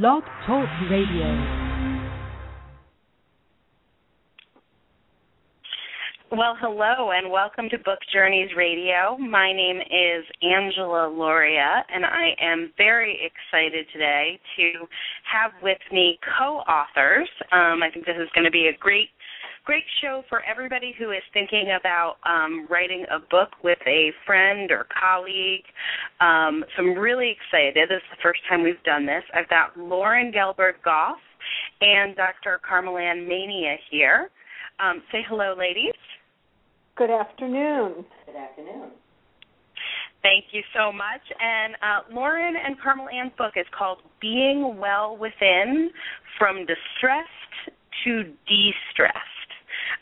Blog Talk Radio. Well, hello and welcome to Book Journeys Radio. My name is Angela Lauria, and I am very excited today to have with me co-authors. Um, I think this is going to be a great, great show for everybody who is thinking about um, writing a book with a friend or colleague. Um, so I'm really excited. This is the first time we've done this. I've got Loren Gelberg Goff and Dr. Carmel-Ann Mania here. Um, say hello, ladies. Good afternoon. Good afternoon. Thank you so much. And uh, Loren and Carmel Ann's book is called Being Well Within From Distressed to De-Stressed,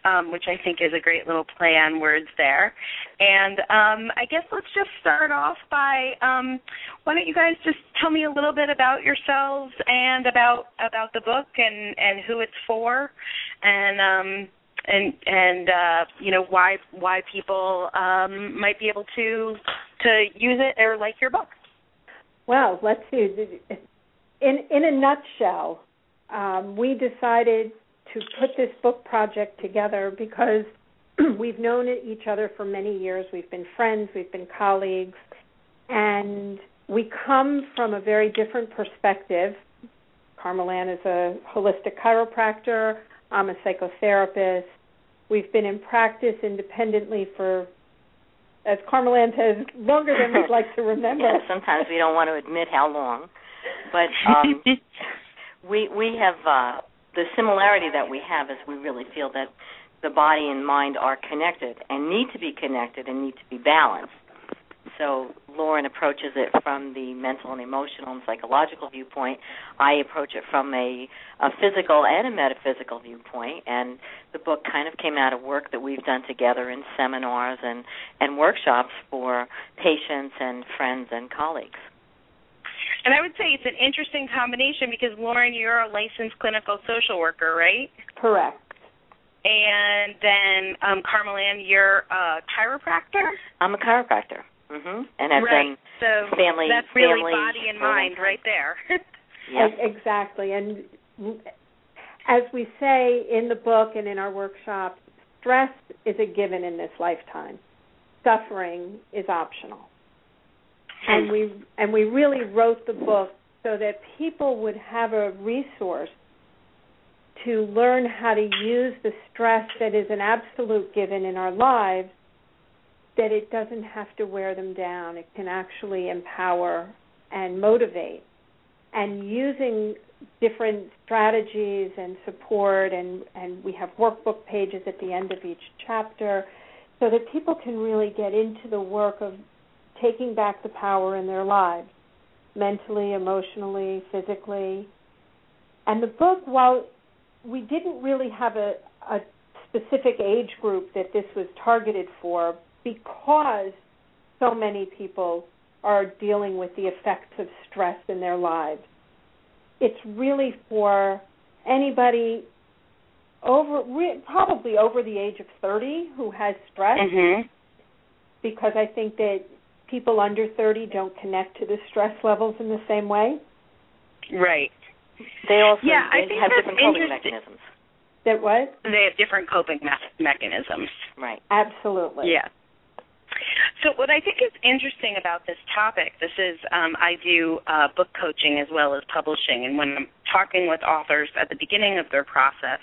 um, which I think is a great little play on words there. And um, I guess let's just start off by um, why don't you guys just tell me a little bit about yourselves and about about the book and and who it's for, and um, and and uh, you know why why people um, might be able to to use it or like your book. Well, let's see. In in a nutshell, um, we decided to put this book project together because we've known each other for many years. We've been friends, we've been colleagues, and we come from a very different perspective. Carmel-Ann is a holistic chiropractor. I'm a psychotherapist. We've been in practice independently for, as Carmel-Ann says, longer than we'd like to remember. yeah, sometimes we don't want to admit how long, but um, we we have uh, the similarity that we have is we really feel that the body and mind are connected and need to be connected and need to be balanced. So Loren approaches it from the mental and emotional and psychological viewpoint. I approach it from a, a physical and a metaphysical viewpoint. And the book kind of came out of work that we've done together in seminars and, and workshops for patients and friends and colleagues. And I would say it's an interesting combination because Loren, you're a licensed clinical social worker, right? Correct. And then um, Carmel-Ann, you're a chiropractor. I'm a chiropractor. Mm-hmm. And I've right. done so family. That's really family body and mind right there. yeah. Exactly. And as we say in the book and in our workshops, stress is a given in this lifetime. Suffering is optional. And we and we really wrote the book so that people would have a resource to learn how to use the stress that is an absolute given in our lives that it doesn't have to wear them down. It can actually empower and motivate. And using different strategies and support, and, and we have workbook pages at the end of each chapter so that people can really get into the work of taking back the power in their lives mentally, emotionally, physically. And the book, while we didn't really have a, a specific age group that this was targeted for, because so many people are dealing with the effects of stress in their lives. It's really for anybody over probably over the age of 30 who has stress mm-hmm. because I think that people under 30 don't connect to the stress levels in the same way. Right. They also yeah, they I think have that's different coping interesting. mechanisms. That what? They have different coping me- mechanisms. Right. Absolutely. Yeah. So what I think is interesting about this topic, this is um, I do uh, book coaching as well as publishing, and when I'm talking with authors at the beginning of their process,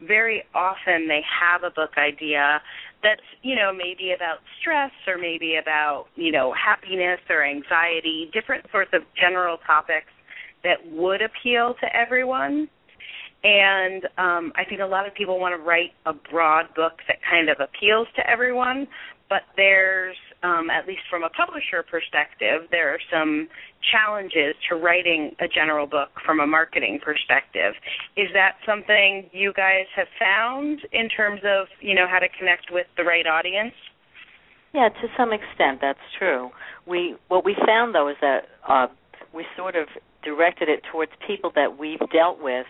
very often they have a book idea that's you know maybe about stress or maybe about you know happiness or anxiety, different sorts of general topics that would appeal to everyone. And um, I think a lot of people want to write a broad book that kind of appeals to everyone, but there's um, at least from a publisher perspective, there are some challenges to writing a general book from a marketing perspective. Is that something you guys have found in terms of you know how to connect with the right audience? Yeah, to some extent, that's true. We what we found though is that uh, we sort of directed it towards people that we've dealt with.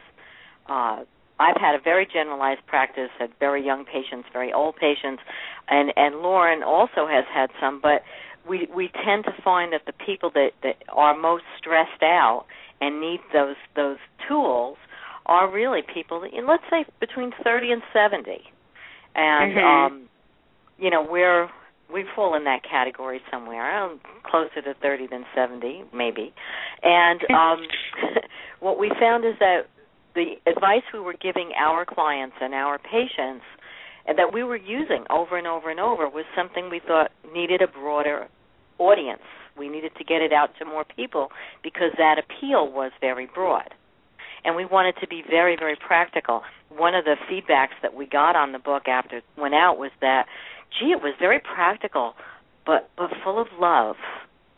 Uh, I've had a very generalized practice at very young patients, very old patients, and and Loren also has had some. But we we tend to find that the people that that are most stressed out and need those those tools are really people in let's say between 30 and 70 and mm-hmm. um you know we're we fall in that category somewhere um, closer to 30 than 70 maybe and um what we found is that the advice we were giving our clients and our patients and that we were using over and over and over was something we thought needed a broader audience. We needed to get it out to more people because that appeal was very broad. And we wanted to be very, very practical. One of the feedbacks that we got on the book after it went out was that, gee, it was very practical, but but full of love.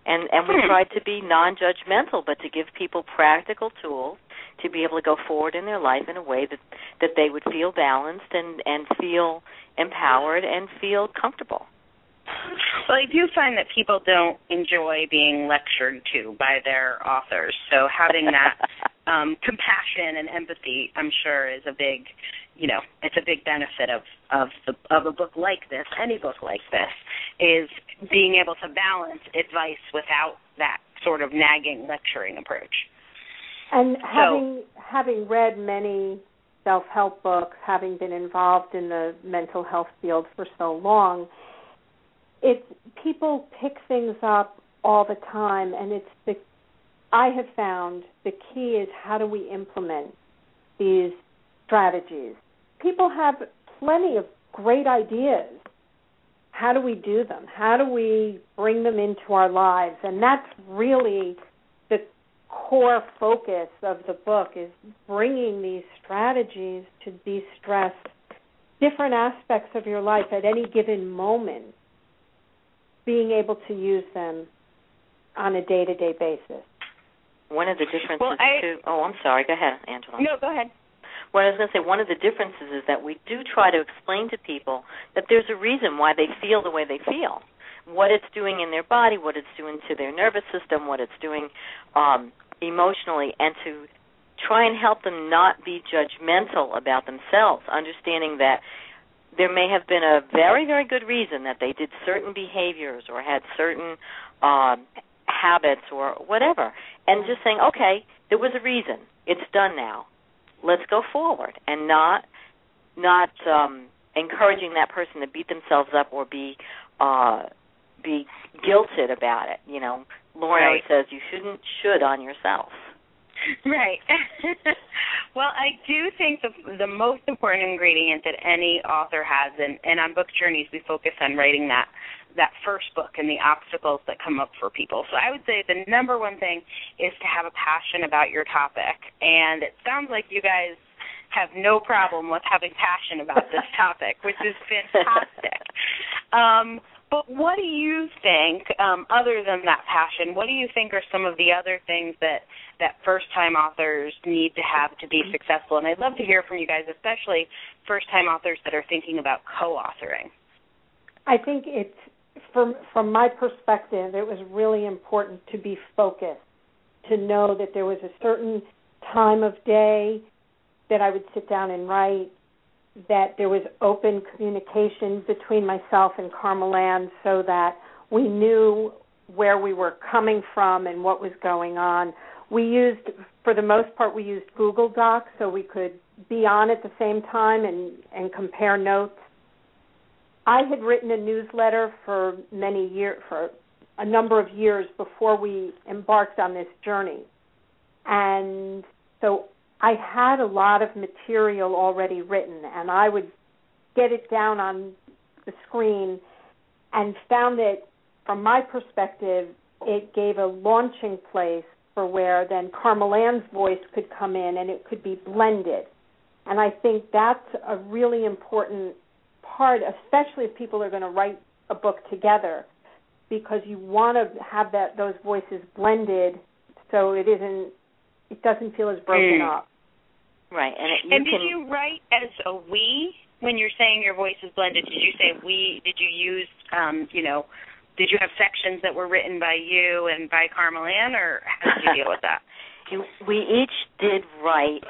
And and we hmm. tried to be non-judgmental, but to give people practical tools to be able to go forward in their life in a way that that they would feel balanced and and feel empowered and feel comfortable. Well, I do find that people don't enjoy being lectured to by their authors. So having that um, compassion and empathy, I'm sure, is a big, you know, it's a big benefit of of the of a book like this, any book like this, is being able to balance advice without that sort of nagging lecturing approach. And having so, having read many self-help books, having been involved in the mental health field for so long, it people pick things up all the time, and it's the I have found the key is how do we implement these strategies. People have plenty of great ideas. How do we do them? How do we bring them into our lives? And that's really core focus of the book is bringing these strategies to de-stress different aspects of your life at any given moment, being able to use them on a day-to-day basis. One of the differences well, I, too. Oh, I'm sorry. Go ahead, Angela. No, go ahead. What I was going to say, one of the differences is that we do try to explain to people that there's a reason why they feel the way they feel what it's doing in their body, what it's doing to their nervous system, what it's doing um, emotionally, and to try and help them not be judgmental about themselves, understanding that there may have been a very, very good reason that they did certain behaviors or had certain um, habits or whatever, and just saying, okay, there was a reason. It's done now. Let's go forward, and not not um, encouraging that person to beat themselves up or be uh, be guilted about it. You know, Loren right. says you shouldn't should on yourself. Right. well, I do think the the most important ingredient that any author has, and, and on Book Journeys we focus on writing that that first book and the obstacles that come up for people. So I would say the number one thing is to have a passion about your topic, and it sounds like you guys have no problem with having passion about this topic, which is fantastic. Um, but what do you think, um, other than that passion, what do you think are some of the other things that that first time authors need to have to be successful? And I'd love to hear from you guys, especially first time authors that are thinking about co authoring. I think it's from from my perspective, it was really important to be focused, to know that there was a certain time of day that I would sit down and write, that there was open communication between myself and Carmel-Ann so that we knew where we were coming from and what was going on. We used, for the most part, we used Google Docs so we could be on at the same time and, and compare notes. I had written a newsletter for many years, for a number of years before we embarked on this journey. And so I had a lot of material already written, and I would get it down on the screen and found that, from my perspective, it gave a launching place for where then Carmel-Ann's voice could come in and it could be blended. And I think that's a really important part, especially if people are going to write a book together, because you want to have that those voices blended so it isn't it doesn't feel as broken mm. up. Right, and it, you and did can, you write as a we when you're saying your voice is blended? Did you say we? Did you use, um, you know, did you have sections that were written by you and by Carmel-Ann, or how did you deal with that? We each did write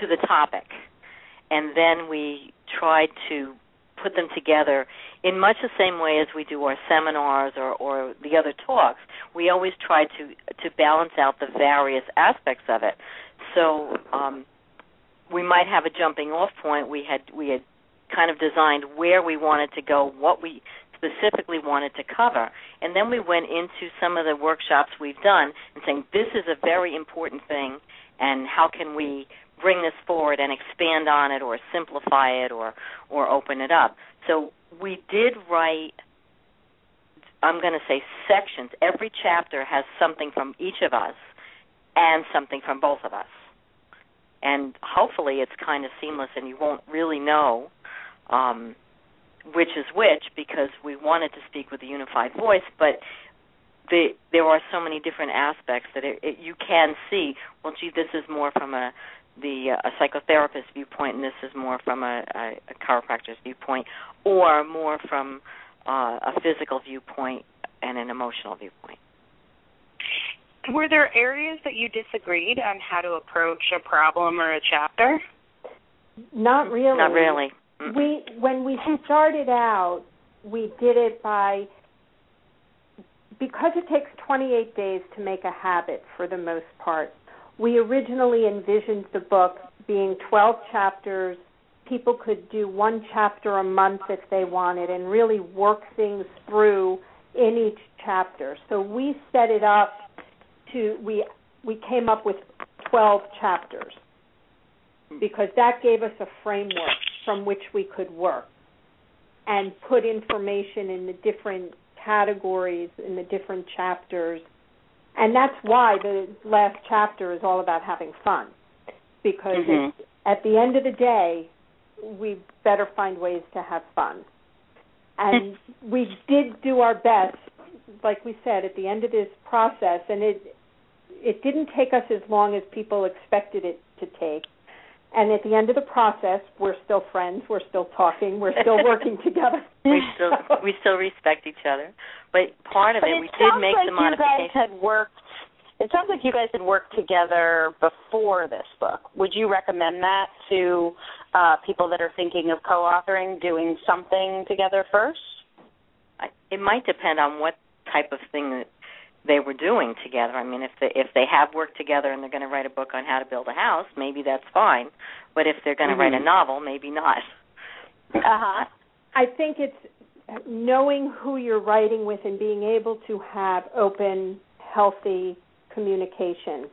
to the topic, and then we tried to put them together in much the same way as we do our seminars or, or the other talks, we always try to to balance out the various aspects of it. So um, we might have a jumping off point. We had we had kind of designed where we wanted to go, what we specifically wanted to cover, and then we went into some of the workshops we've done and saying this is a very important thing, and how can we bring this forward and expand on it or simplify it or or open it up. So we did write I'm going to say sections. Every chapter has something from each of us and something from both of us. And hopefully it's kind of seamless and you won't really know um, which is which because we wanted to speak with a unified voice, but the, there are so many different aspects that it, it, you can see. Well, gee, this is more from a the uh, a psychotherapist viewpoint, and this is more from a, a, a chiropractor's viewpoint, or more from uh, a physical viewpoint and an emotional viewpoint. Were there areas that you disagreed on how to approach a problem or a chapter? Not really. Not really. Mm-hmm. We when we started out, we did it by because it takes 28 days to make a habit for the most part. We originally envisioned the book being 12 chapters. People could do one chapter a month if they wanted and really work things through in each chapter. So we set it up to we we came up with 12 chapters because that gave us a framework from which we could work and put information in the different categories in the different chapters. And that's why the last chapter is all about having fun. Because mm-hmm. at the end of the day, we better find ways to have fun. And we did do our best, like we said, at the end of this process, and it it didn't take us as long as people expected it to take and at the end of the process, we're still friends. We're still talking. We're still working together. we still we still respect each other. But part of but it, it we did make like the modifications. You guys had worked. It sounds like you guys had worked together before this book. Would you recommend that to uh, people that are thinking of co-authoring, doing something together first? I, it might depend on what type of thing that they were doing together. I mean, if they if they have worked together and they're going to write a book on how to build a house, maybe that's fine. But if they're going to mm-hmm. write a novel, maybe not. Uh huh. I think it's knowing who you're writing with and being able to have open, healthy communication.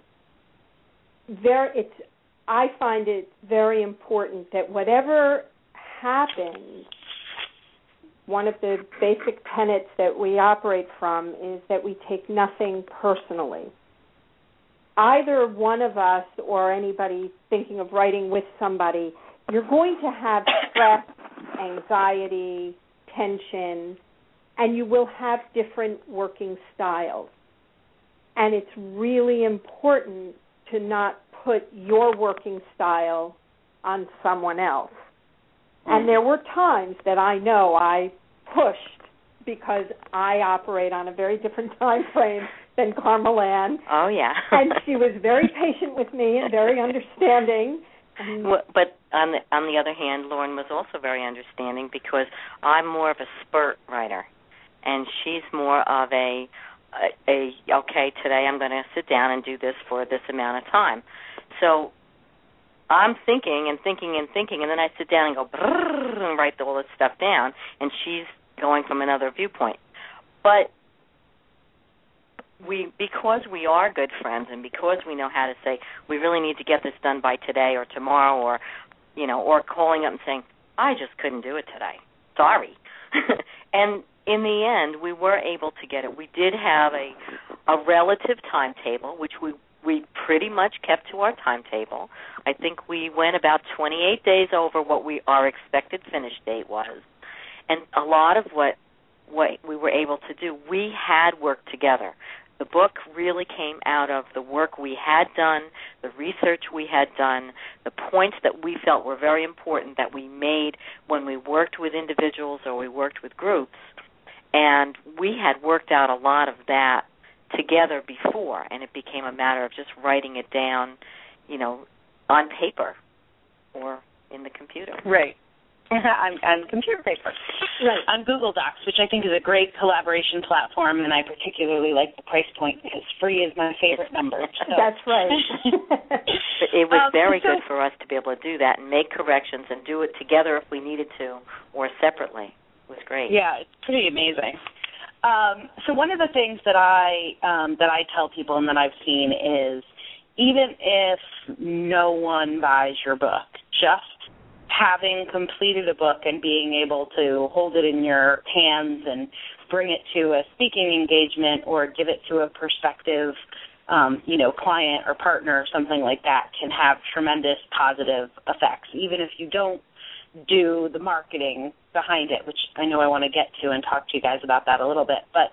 There, it's. I find it very important that whatever happens one of the basic tenets that we operate from is that we take nothing personally. Either one of us or anybody thinking of writing with somebody, you're going to have stress, anxiety, tension, and you will have different working styles. And it's really important to not put your working style on someone else. And there were times that I know I pushed because I operate on a very different time frame than Carmel Ann. Oh yeah. and she was very patient with me and very understanding. Well, but on the on the other hand, Loren was also very understanding because I'm more of a spurt writer, and she's more of a a, a okay today I'm going to sit down and do this for this amount of time. So I'm thinking and thinking and thinking, and then I sit down and go and write all this stuff down, and she's going from another viewpoint. But we, because we are good friends, and because we know how to say we really need to get this done by today or tomorrow, or you know, or calling up and saying I just couldn't do it today, sorry, and in the end, we were able to get it. We did have a a relative timetable, which we we pretty much kept to our timetable. I think we went about 28 days over what we our expected finish date was, and a lot of what what we were able to do, we had worked together. The book really came out of the work we had done, the research we had done, the points that we felt were very important that we made when we worked with individuals or we worked with groups. And we had worked out a lot of that together before, and it became a matter of just writing it down, you know, on paper or in the computer. Right. on, on computer paper. Right. On Google Docs, which I think is a great collaboration platform, and I particularly like the price point because free is my favorite number. So. That's right. it was Um, very so- good for us to be able to do that and make corrections and do it together if we needed to or separately. It was great. Yeah, it's pretty amazing. Um, so one of the things that I um, that I tell people and that I've seen is even if no one buys your book, just having completed a book and being able to hold it in your hands and bring it to a speaking engagement or give it to a prospective um, you know, client or partner or something like that can have tremendous positive effects, even if you don't do the marketing behind it, which I know I want to get to and talk to you guys about that a little bit. But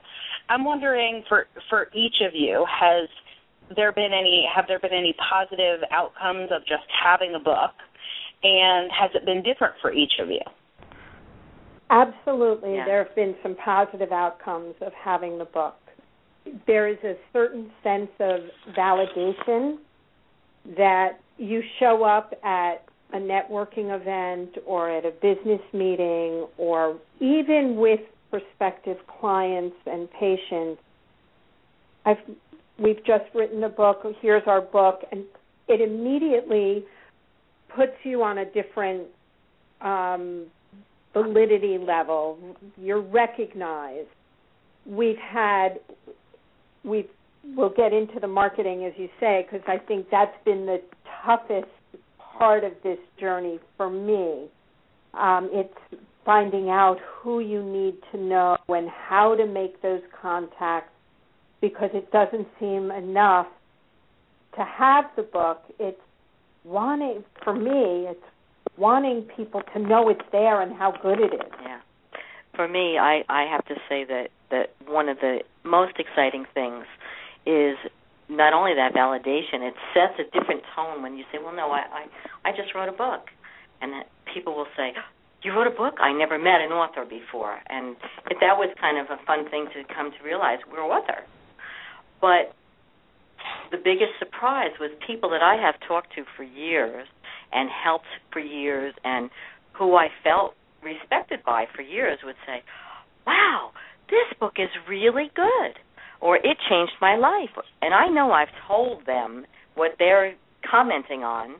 I'm wondering for for each of you, has there been any have there been any positive outcomes of just having a book, and has it been different for each of you? Absolutely. Yeah. There have been some positive outcomes of having the book. There is a certain sense of validation that you show up at a networking event or at a business meeting or even with prospective clients and patients. I've we've just written a book, here's our book and it immediately puts you on a different um, validity level. You're recognized. We've had we will get into the marketing as you say because I think that's been the toughest part of this journey for me. Um, it's finding out who you need to know and how to make those contacts because it doesn't seem enough to have the book. It's wanting, for me, it's wanting people to know it's there and how good it is. Yeah. For me, I I have to say that that one of the most exciting things is not only that validation, it sets a different tone when you say, "Well, no, I I, I just wrote a book," and that people will say, "You wrote a book? I never met an author before," and that was kind of a fun thing to come to realize we're author. But the biggest surprise was people that I have talked to for years and helped for years and who I felt respected by for years would say, "Wow, this book is really good." Or it changed my life. And I know I've told them what they're commenting on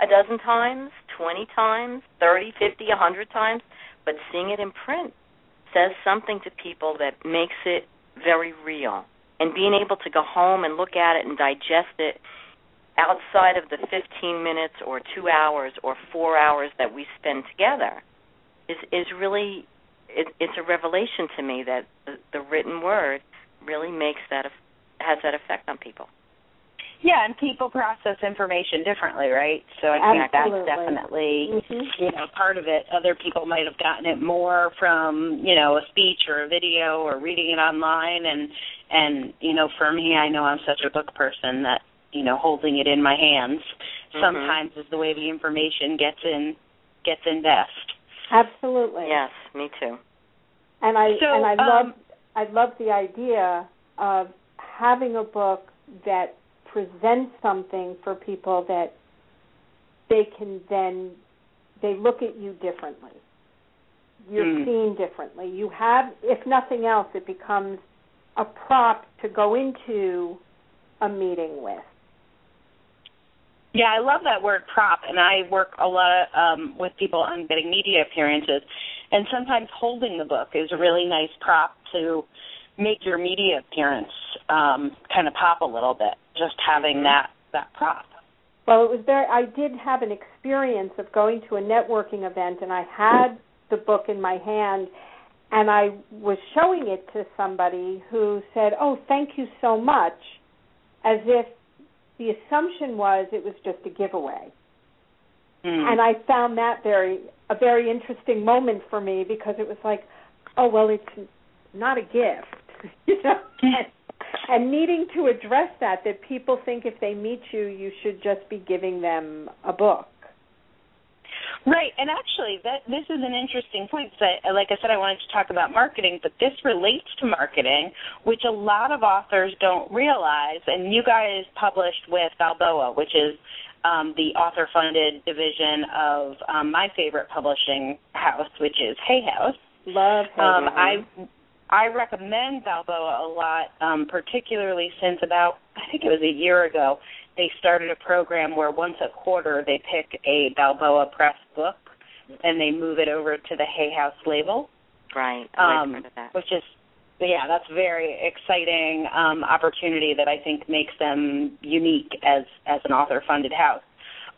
a dozen times, 20 times, 30, 50, 100 times, but seeing it in print says something to people that makes it very real. And being able to go home and look at it and digest it outside of the 15 minutes or 2 hours or 4 hours that we spend together is is really it, it's a revelation to me that the, the written word really makes that has that effect on people. Yeah, and people process information differently, right? So I think Absolutely. that's definitely Mhm. you know part of it. Other people might have gotten it more from you know a speech or a video or reading it online, and and you know for me, I know I'm such a book person that you know holding it in my hands Mhm. sometimes is the way the information gets in gets in best. Absolutely. Yes, me too. And I So, and I love um, I love the idea of having a book that presents something for people that they can then they look at you differently. You're Mm. seen differently. You have if nothing else it becomes a prop to go into a meeting with. Yeah, I love that word prop, and I work a lot um, with people on getting media appearances, and sometimes holding the book is a really nice prop to make your media appearance um, kind of pop a little bit. Just having that that prop. Well, it was very. I did have an experience of going to a networking event, and I had the book in my hand, and I was showing it to somebody who said, "Oh, thank you so much," as if the assumption was it was just a giveaway. Mm. And I found that very a very interesting moment for me because it was like, "Oh, well, it's not a gift," you know. And, and needing to address that that people think if they meet you you should just be giving them a book Right, and actually, that this is an interesting point. So, like I said, I wanted to talk about marketing, but this relates to marketing, which a lot of authors don't realize. And you guys published with Balboa, which is um, the author-funded division of um, my favorite publishing house, which is Hay House. Love Hay um, House. I I recommend Balboa a lot, um, particularly since about I think it was a year ago they started a program where once a quarter they pick a Balboa Press book and they move it over to the Hay House label. Right. Um. Which is yeah, that's very exciting um, opportunity that I think makes them unique as as an author funded house.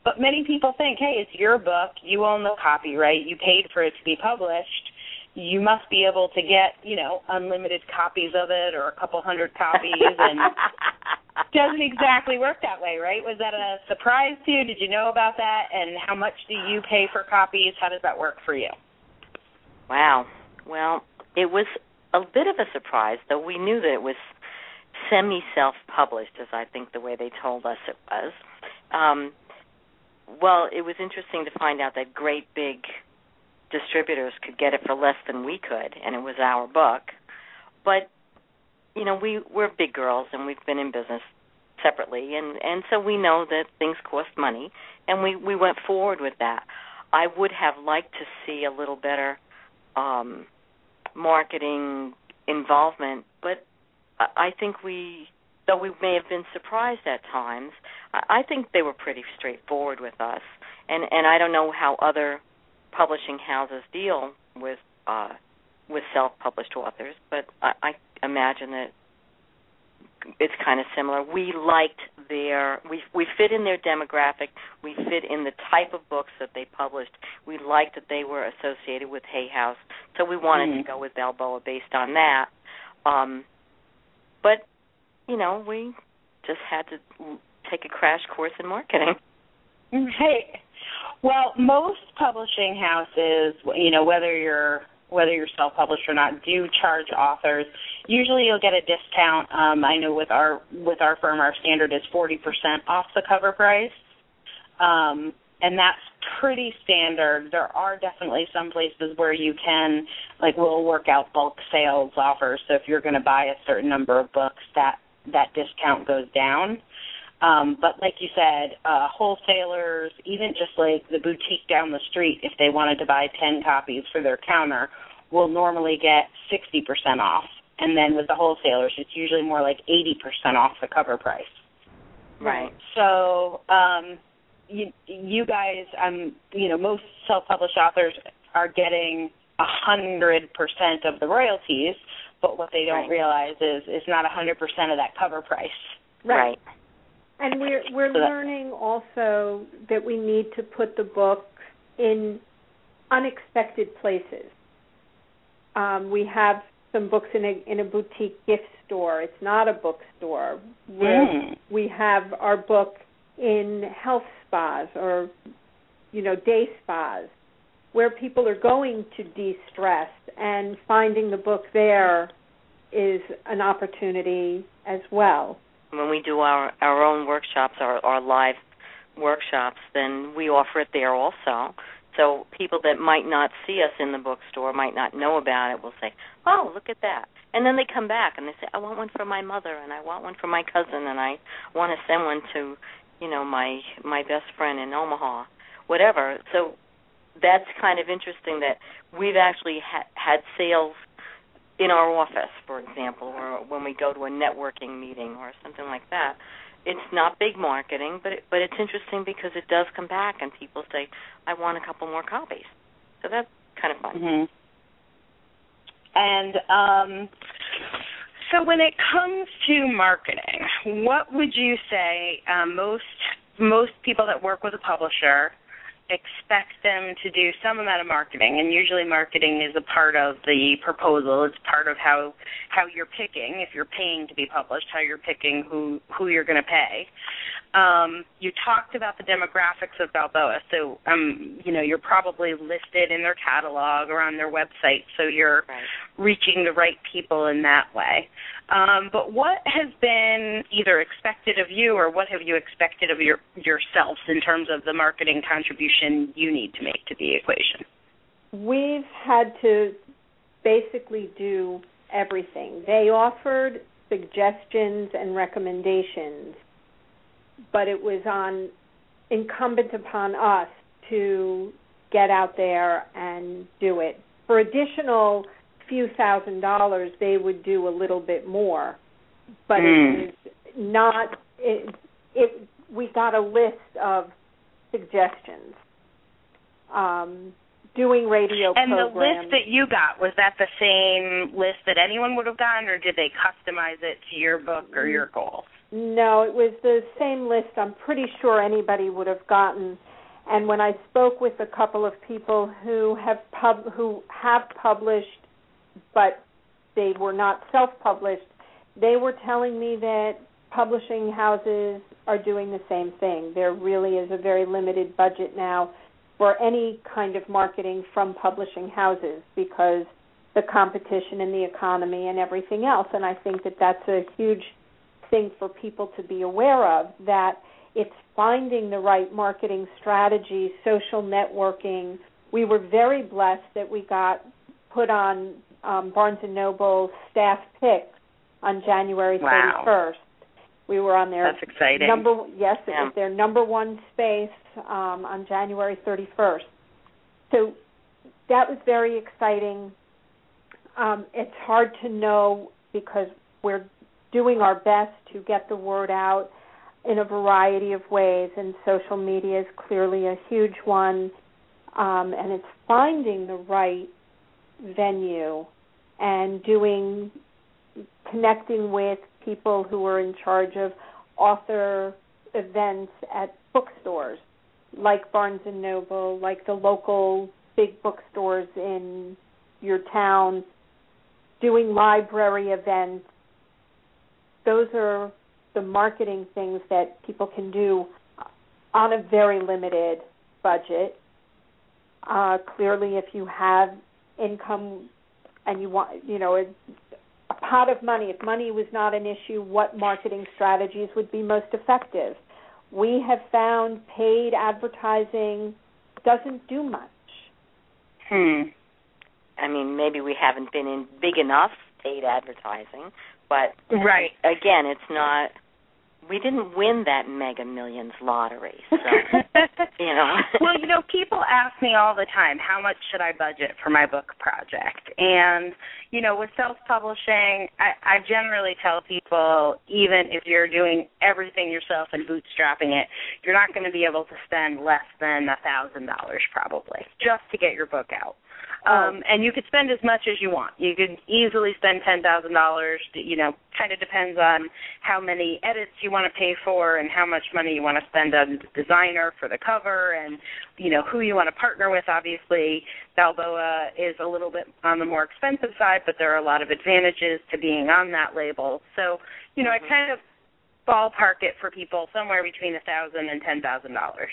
But many people think, hey, it's your book, you own the copyright, you paid for it to be published. You must be able to get, you know, unlimited copies of it or a couple hundred copies and doesn't exactly work that way, right? Was that a surprise to you? Did you know about that? And how much do you pay for copies? How does that work for you? Wow. Well, it was a bit of a surprise, though we knew that it was semi self published, as I think the way they told us it was. Um, well, it was interesting to find out that great big distributors could get it for less than we could, and it was our book. But you know, we we're big girls, and we've been in business separately, and and so we know that things cost money, and we we went forward with that. I would have liked to see a little better um, marketing involvement, but I think we, though we may have been surprised at times, I think they were pretty straightforward with us. And and I don't know how other publishing houses deal with uh, with self-published authors, but I, I imagine that it's kind of similar. We liked their we we fit in their demographic. We fit in the type of books that they published. We liked that they were associated with Hay House, so we wanted mm. to go with Balboa based on that. Um, but you know, we just had to take a crash course in marketing. Hey, well, most publishing houses, you know, whether you're whether you're self-published or not, do charge authors. Usually, you'll get a discount. Um, I know with our with our firm, our standard is forty percent off the cover price, um, and that's pretty standard. There are definitely some places where you can, like, we'll work out bulk sales offers. So if you're going to buy a certain number of books, that that discount goes down. Um, but like you said, uh, wholesalers, even just like the boutique down the street, if they wanted to buy 10 copies for their counter, will normally get 60% off. And then with the wholesalers, it's usually more like 80% off the cover price. Right. So, um, you, you guys, um, you know, most self-published authors are getting a hundred percent of the royalties, but what they don't right. realize is it's not a hundred percent of that cover price. Right. And we're we're learning also that we need to put the book in unexpected places. Um, we have some books in a in a boutique gift store. It's not a bookstore. Mm. we have our book in health spas or you know day spas where people are going to de-stress and finding the book there is an opportunity as well when we do our our own workshops, our our live workshops, then we offer it there also. So people that might not see us in the bookstore, might not know about it, will say, "Oh, look at that!" And then they come back and they say, "I want one for my mother, and I want one for my cousin, and I want to send one to, you know, my my best friend in Omaha, whatever." So that's kind of interesting that we've actually ha- had sales in our office, for example, or when we go to a networking meeting or something like that. It's not big marketing, but it, but it's interesting because it does come back and people say, "I want a couple more copies." So that's kind of fun. Mm-hmm. And um, so, when it comes to marketing, what would you say um, most most people that work with a publisher expect them to do some amount of marketing and usually marketing is a part of the proposal. It's part of how how you're picking if you're paying to be published how you're picking who who you're going to pay. Um, you talked about the demographics of Balboa so um you know you're probably listed in their catalog or on their website so you're right. reaching the right people in that way um, but what has been either expected of you or what have you expected of your yourselves in terms of the marketing contribution you need to make to the equation? We've had to basically do everything. They offered suggestions and recommendations, but it was on incumbent upon us to get out there and do it. For additional few thousand dollars, they would do a little bit more, but mm. it is not. It, it we got a list of suggestions. Um, doing radio and programs. the list that you got was that the same list that anyone would have gotten, or did they customize it to your book or your goals? No, it was the same list. I'm pretty sure anybody would have gotten. And when I spoke with a couple of people who have pub who have published, but they were not self-published, they were telling me that publishing houses are doing the same thing. There really is a very limited budget now for any kind of marketing from publishing houses because the competition in the economy and everything else. And I think that that's a huge thing for people to be aware of that it's finding the right marketing strategy, social networking. We were very blessed that we got put on um, Barnes and Noble staff picks on January wow. 31st. We were on their That's exciting. number yes, it yeah. was their number one space um, on January 31st. So that was very exciting. Um, it's hard to know because we're doing our best to get the word out in a variety of ways, and social media is clearly a huge one. Um, and it's finding the right venue and doing connecting with people who are in charge of author events at bookstores like Barnes and Noble, like the local big bookstores in your town, doing library events. Those are the marketing things that people can do on a very limited budget. Uh, clearly, if you have income and you want, you know, a, a pot of money, if money was not an issue, what marketing strategies would be most effective? we have found paid advertising doesn't do much. Hmm. I mean, maybe we haven't been in big enough paid advertising, but right again, it's not we didn't win that Mega Millions lottery, so you know. well, you know, people ask me all the time, how much should I budget for my book project? And you know, with self-publishing, I, I generally tell people, even if you're doing everything yourself and bootstrapping it, you're not going to be able to spend less than a thousand dollars probably just to get your book out. Oh. Um, and you could spend as much as you want. You could easily spend ten thousand dollars. You know, kind of depends on how many edits you want to pay for and how much money you want to spend on the designer for the cover and you know who you want to partner with. Obviously, Balboa is a little bit on the more expensive side, but there are a lot of advantages to being on that label. So, you know, mm-hmm. I kind of ballpark it for people somewhere between a thousand and ten thousand dollars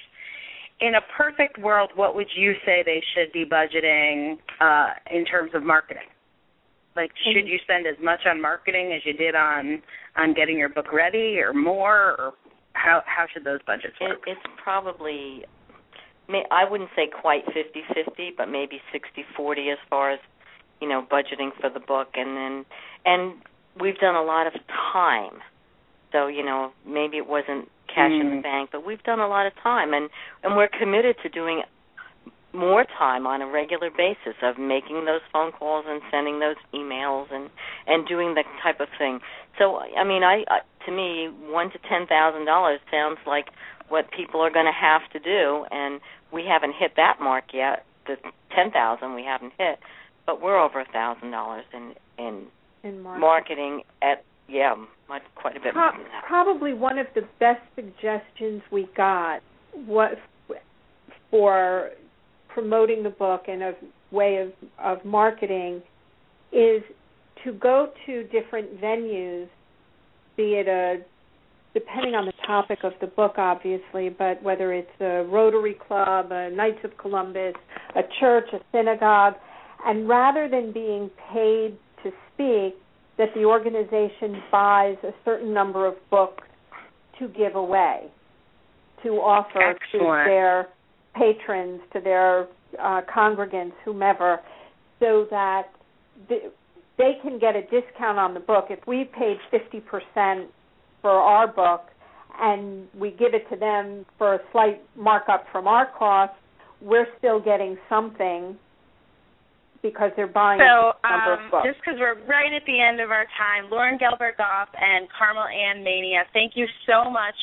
in a perfect world, what would you say they should be budgeting uh, in terms of marketing? Like, should you spend as much on marketing as you did on on getting your book ready, or more, or how how should those budgets work? It, it's probably, I wouldn't say quite fifty fifty, but maybe sixty forty as far as you know budgeting for the book, and then and we've done a lot of time, so you know maybe it wasn't cash mm. in the mm. bank, but we've done a lot of time, and and we're committed to doing more time on a regular basis of making those phone calls and sending those emails and and doing that type of thing. So I mean, I, I to me, one to ten thousand dollars sounds like what people are going to have to do, and we haven't hit that mark yet. The ten thousand we haven't hit, but we're over a thousand dollars in in, in marketing. marketing at yeah, much, quite a bit Pro- Probably one of the best suggestions we got was for promoting the book and a way of, of marketing is to go to different venues, be it a depending on the topic of the book, obviously, but whether it's a Rotary Club, a Knights of Columbus, a church, a synagogue, and rather than being paid to speak, that the organization buys a certain number of books to give away, to offer Excellent. to their patrons, to their uh, congregants, whomever, so that they can get a discount on the book. If we paid 50% for our book, and we give it to them for a slight markup from our cost, we're still getting something because they're buying so, a number um, of books. Just because we're right at the end of our time, Loren Gelberg Goff and Carmel Ann Mania, thank you so much.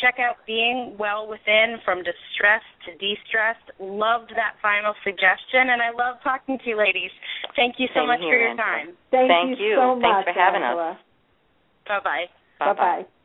Check out Being Well Within from Distress to De-Stress. Loved that final suggestion, and I love talking to you ladies. Thank you so Same much here, for your Angela. time. Thank, Thank you you. so Thanks much, for having Angela. us. Bye-bye. Bye bye.